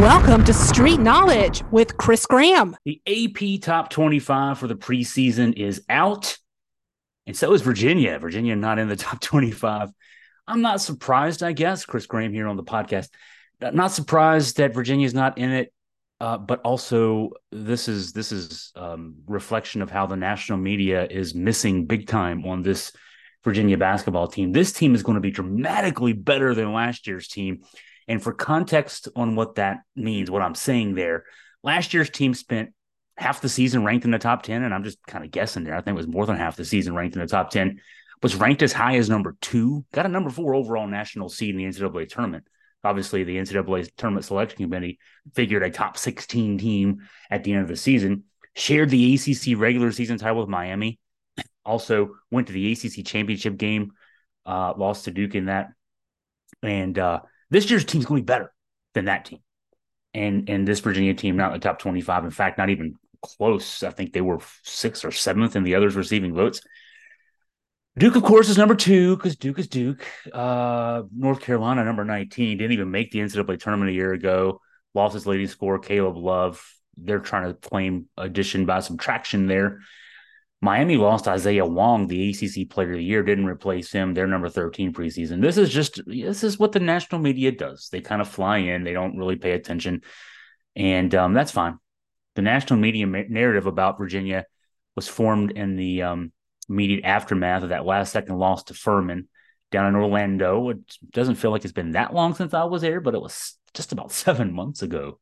Welcome to Street Knowledge with Chris Graham. The AP Top 25 for the preseason is out, and so is Virginia. Virginia not in the top 25. I'm not surprised, I guess. Chris Graham here on the podcast. Not surprised that Virginia's not in it, uh, but also this is this is um, reflection of how the national media is missing big time on this Virginia basketball team. This team is going to be dramatically better than last year's team. And for context on what that means, what I'm saying there, last year's team spent half the season ranked in the top 10, and I'm just kind of guessing there. I think it was more than half the season ranked in the top 10, was ranked as high as number two, got a number four overall national seed in the NCAA tournament. Obviously, the NCAA tournament selection committee figured a top 16 team at the end of the season, shared the ACC regular season title with Miami, also went to the ACC championship game, uh, lost to Duke in that. And uh, this year's team's going to be better than that team. And and this Virginia team, not in the top 25. In fact, not even close. I think they were sixth or seventh in the others receiving votes. Duke, of course, is number two because Duke is Duke. Uh, North Carolina, number 19, didn't even make the NCAA tournament a year ago. Lost his leading scorer, Caleb Love. They're trying to claim addition by subtraction there. Miami lost Isaiah Wong, the ACC Player of the Year, didn't replace him. They're number 13 preseason. This is just this is what the national media does. They kind of fly in, they don't really pay attention, and um, that's fine. The national media narrative about Virginia was formed in the um, immediate aftermath of that last second loss to Furman down in Orlando. It doesn't feel like it's been that long since I was there, but it was just about seven months ago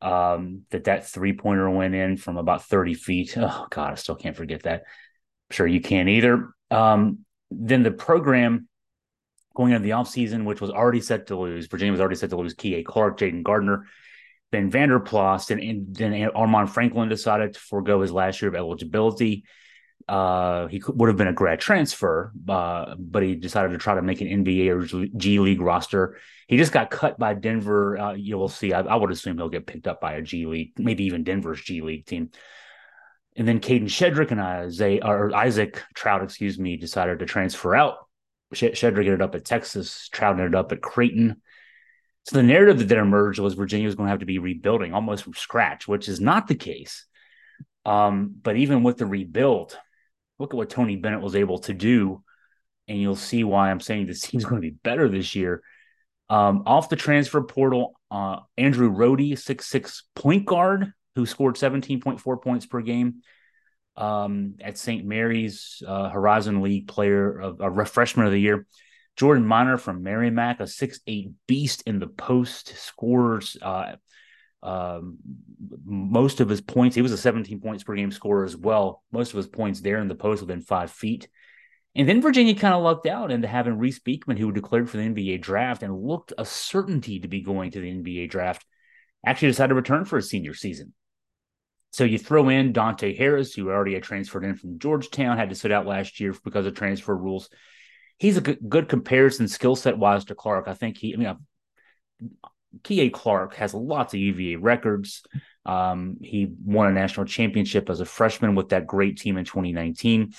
um, that that three pointer went in from about 30 feet. Oh, God, I still can't forget that. I'm sure you can't either. Um, then the program going into the offseason, which was already set to lose, Virginia was already set to lose Kihei Clark, Jayden Gardner, Ben Vander Plas, and, and then Armaan Franklin decided to forego his last year of eligibility. Uh, he could, would have been a grad transfer, uh, but he decided to try to make an NBA or G League roster. He just got cut by Denver. Uh, you will see. I, I, would assume he'll get picked up by a G League, maybe even Denver's G League team. And then Kadin Shedrick and Isaiah, or Isaac Traudt, excuse me, decided to transfer out. Shedrick ended up at Texas. Traudt ended up at Creighton. So the narrative that emerged was Virginia was going to have to be rebuilding almost from scratch, which is not the case. Um, but even with the rebuild, look at what Tony Bennett was able to do, and you'll see why I'm saying this team's going to be better this year. Um, off the transfer portal, uh, Andrew Rohde, six point guard, who scored 17.4 points per game um, at St. Mary's uh, Horizon League player of a freshman of the year. Jordan Minor from Merrimack, a six eight beast in the post, scores uh, um, most of his points. He was a 17 points per game scorer as well. Most of his points there in the post within five feet. And then Virginia kind of lucked out into having Reece Beekman, who declared for the NBA draft and looked a certainty to be going to the NBA draft, actually decided to return for his senior season. So you throw in Dante Harris, who already had transferred in from Georgetown, had to sit out last year because of transfer rules. He's a good, good comparison skill set wise to Clark. I think he, I mean, Kihei Clark has lots of UVA records. Um, he won a national championship as a freshman with that great team in 2019.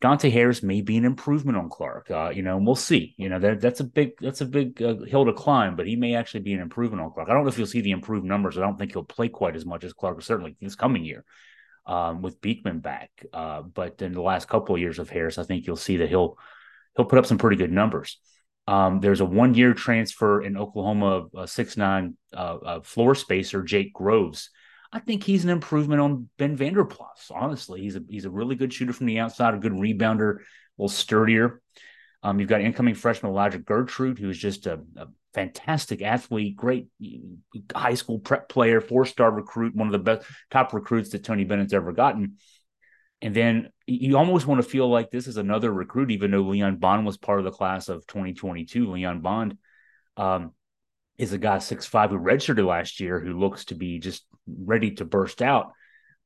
Dante Harris may be an improvement on Clark. Uh, you know, and we'll see. You know, that, that's a big that's a big uh, hill to climb, but he may actually be an improvement on Clark. I don't know if you'll see the improved numbers. I don't think he'll play quite as much as Clark, certainly this coming year um, with Beekman back. Uh, but in the last couple of years of Harris, I think you'll see that he'll he'll put up some pretty good numbers. Um, there's a one year transfer in Oklahoma, six nine uh, floor spacer, Jake Groves. I think he's an improvement on Ben Vander Plas. Honestly, he's a he's a really good shooter from the outside, a good rebounder, a little sturdier. Um, you've got incoming freshman Elijah Gertrude, who's just a, a fantastic athlete, great high school prep player, four star recruit, one of the best top recruits that Tony Bennett's ever gotten. And then you almost want to feel like this is another recruit, even though Leon Bond was part of the class of 2022. Leon Bond um, is a guy six five who redshirted last year, who looks to be just ready to burst out.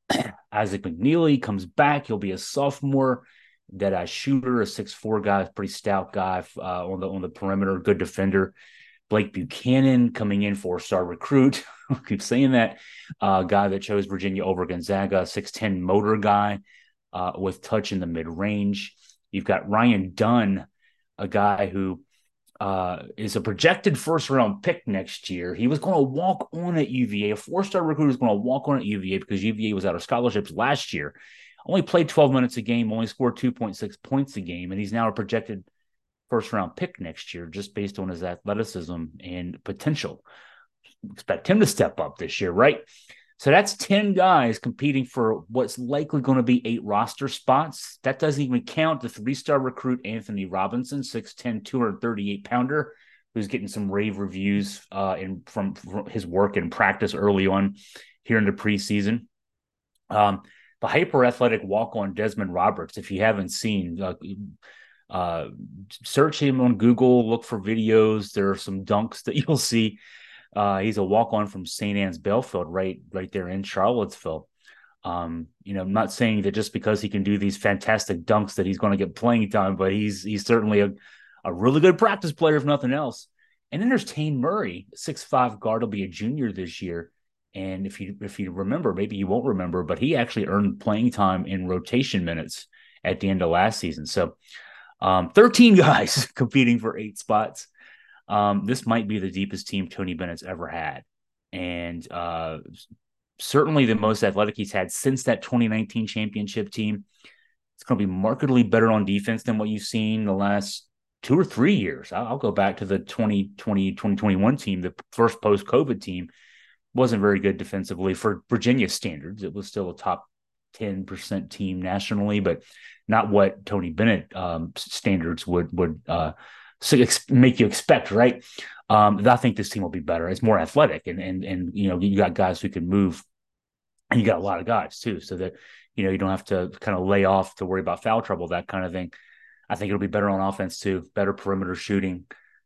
Isaac McNeely comes back; he'll be a sophomore. That a shooter, a six four guy, pretty stout guy uh, on the on the perimeter, good defender. Blake Buchanan coming in four star recruit. Keep saying that uh, guy that chose Virginia over Gonzaga, six ten motor guy uh, with touch in the mid range. You've got Ryan Dunn, a guy who uh, is a projected first round pick next year. He was going to walk on at UVA. A four star recruit was going to walk on at UVA because UVA was out of scholarships last year. Only played 12 minutes a game, only scored 2.6 points a game, and he's now a projected first round pick next year just based on his athleticism and potential. Expect him to step up this year, right? So that's 10 guys competing for what's likely going to be eight roster spots. That doesn't even count the three star recruit Anthony Robinson, 6'10, 238 pounder, who's getting some rave reviews uh, in, from, from his work and practice early on here in the preseason. Um, the hyper athletic walk on Desmond Roberts, if you haven't seen, uh, uh, search him on Google, look for videos. There are some dunks that you'll see uh, he's a walk on from St. Anne's Belfield, right, right there in Charlottesville. Um, you know, I'm not saying that just because he can do these fantastic dunks that he's going to get playing time, but he's he's certainly a, a really good practice player, if nothing else. And then there's Taine Murray, six five guard, will be a junior this year. And if you if you remember, maybe you won't remember, but he actually earned playing time in rotation minutes at the end of last season. So um, 13 guys competing for eight spots um, this might be the deepest team Tony Bennett's ever had. And uh, certainly the most athletic he's had since that 2019 championship team. It's going to be markedly better on defense than what you've seen the last two or three years. I'll, go back to the 2020, 2021 team, the first post COVID team. Wasn't very good defensively for Virginia standards. It was still a top 10% team nationally, but not what Tony Bennett um, standards would would uh, make you expect, right? Um, I think this team will be better. It's more athletic, and and and you know you got guys who can move, and you got a lot of guys too, so that you know you don't have to kind of lay off to worry about foul trouble, that kind of thing. I think it'll be better on offense too, better perimeter shooting.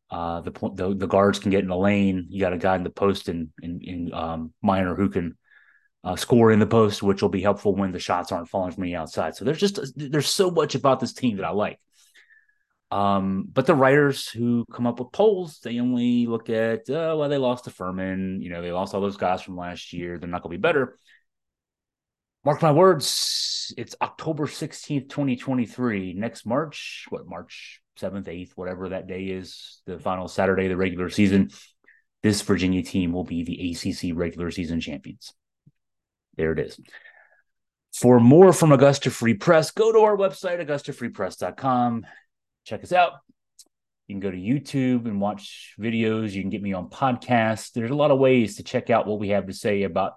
Uh, the, the the guards can get in the lane. You got a guy in the post and in, in, in um, Minor who can uh, score in the post, which will be helpful when the shots aren't falling from the outside. So there's just there's so much about this team that I like. Um, but the writers who come up with polls, they only look at, uh, well, they lost to Furman. You know, they lost all those guys from last year. They're not going to be better. Mark my words, it's October 16th, 2023. Next March, what, March 7th, 8th, whatever that day is, the final Saturday of the regular season. This Virginia team will be the ACC regular season champions. There it is. For more from Augusta Free Press, go to our website, augustafreepress.com check us out. You can go to YouTube and watch videos. You can get me on podcasts. There's a lot of ways to check out what we have to say about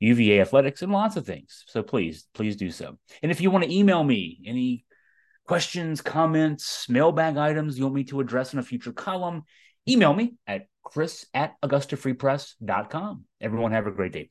UVA athletics and lots of things. So please, please do so. And if you want to email me any questions, comments, mailbag items you want me to address in a future column, email me at chris at augustafreepress.com. Everyone have a great day.